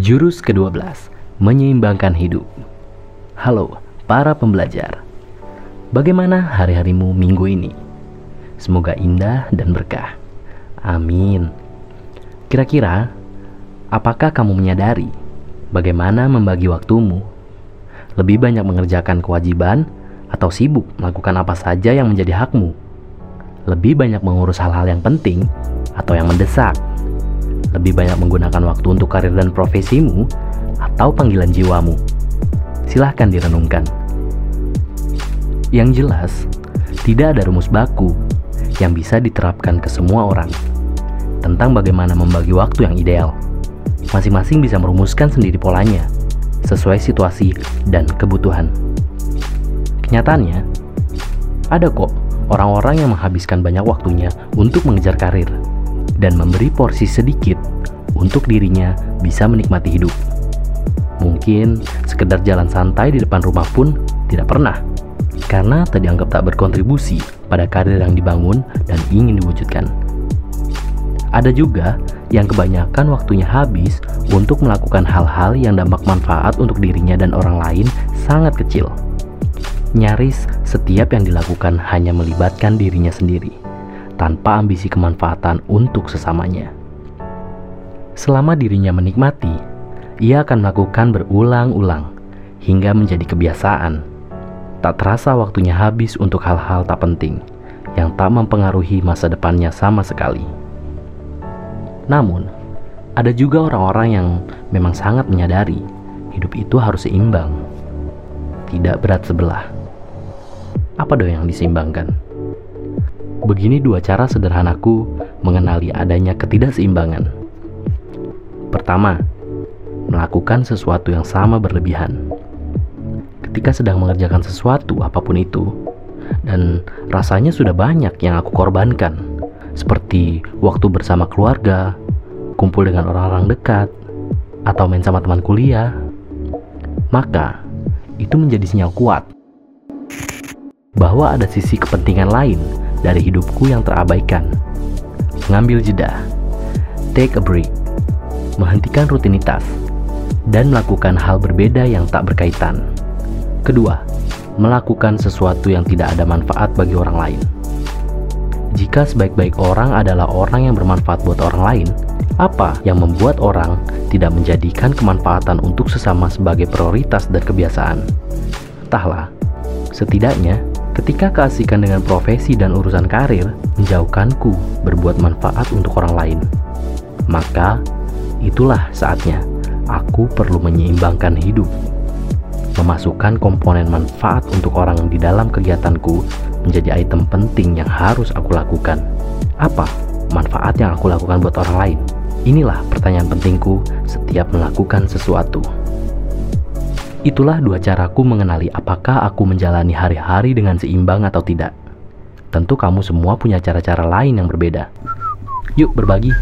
Jurus ke-12 Menyeimbangkan hidup Halo para pembelajar Bagaimana hari-harimu minggu ini? Semoga indah dan berkah Amin Kira-kira Apakah kamu menyadari Bagaimana membagi waktumu? Lebih banyak mengerjakan kewajiban Atau sibuk melakukan apa saja yang menjadi hakmu? Lebih banyak mengurus hal-hal yang penting Atau yang mendesak? Lebih banyak menggunakan waktu untuk karir dan profesimu atau panggilan jiwamu? Silahkan direnungkan. Yang jelas, tidak ada rumus baku yang bisa diterapkan ke semua orang tentang bagaimana membagi waktu yang ideal. Masing-masing bisa merumuskan sendiri polanya sesuai situasi dan kebutuhan. Kenyataannya, ada kok orang-orang yang menghabiskan banyak waktunya untuk mengejar karir dan memberi porsi sedikit untuk dirinya bisa menikmati hidup. Mungkin sekedar jalan santai di depan rumah pun tidak pernah, karena tak dianggap tak berkontribusi pada karir yang dibangun dan ingin diwujudkan. Ada juga yang kebanyakan waktunya habis untuk melakukan hal-hal yang dampak manfaat untuk dirinya dan orang lain sangat kecil. Nyaris setiap yang dilakukan hanya melibatkan dirinya sendiri tanpa ambisi kemanfaatan untuk sesamanya. Selama dirinya menikmati, ia akan melakukan berulang-ulang hingga menjadi kebiasaan. Tak terasa waktunya habis untuk hal-hal tak penting yang tak mempengaruhi masa depannya sama sekali. Namun, ada juga orang-orang yang memang sangat menyadari hidup itu harus seimbang, tidak berat sebelah. Apa dong yang diseimbangkan? Begini dua cara sederhanaku mengenali adanya ketidakseimbangan. Pertama, melakukan sesuatu yang sama berlebihan. Ketika sedang mengerjakan sesuatu apa pun itu, dan rasanya sudah banyak yang aku korbankan, seperti waktu bersama keluarga, kumpul dengan orang-orang dekat, atau main sama teman kuliah, maka itu menjadi sinyal kuat bahwa ada sisi kepentingan lain dari hidupku yang terabaikan. Mengambil jeda, take a break, menghentikan rutinitas, dan melakukan hal berbeda yang tak berkaitan. Kedua, melakukan sesuatu yang tidak ada manfaat bagi orang lain. Jika sebaik-baik orang adalah orang yang bermanfaat buat orang lain, apa yang membuat orang tidak menjadikan kemanfaatan untuk sesama sebagai prioritas dan kebiasaan? Entahlah, setidaknya Ketika keasikan dengan profesi dan urusan karir menjauhkanku berbuat manfaat untuk orang lain, maka itulah saatnya aku perlu menyeimbangkan hidup. Memasukkan komponen manfaat untuk orang di dalam kegiatanku menjadi item penting yang harus aku lakukan. Apa manfaat yang aku lakukan buat orang lain? Inilah pertanyaan pentingku setiap melakukan sesuatu. Itulah dua caraku mengenali apakah aku menjalani hari-hari dengan seimbang atau tidak. Tentu kamu semua punya cara-cara lain yang berbeda. Yuk berbagi.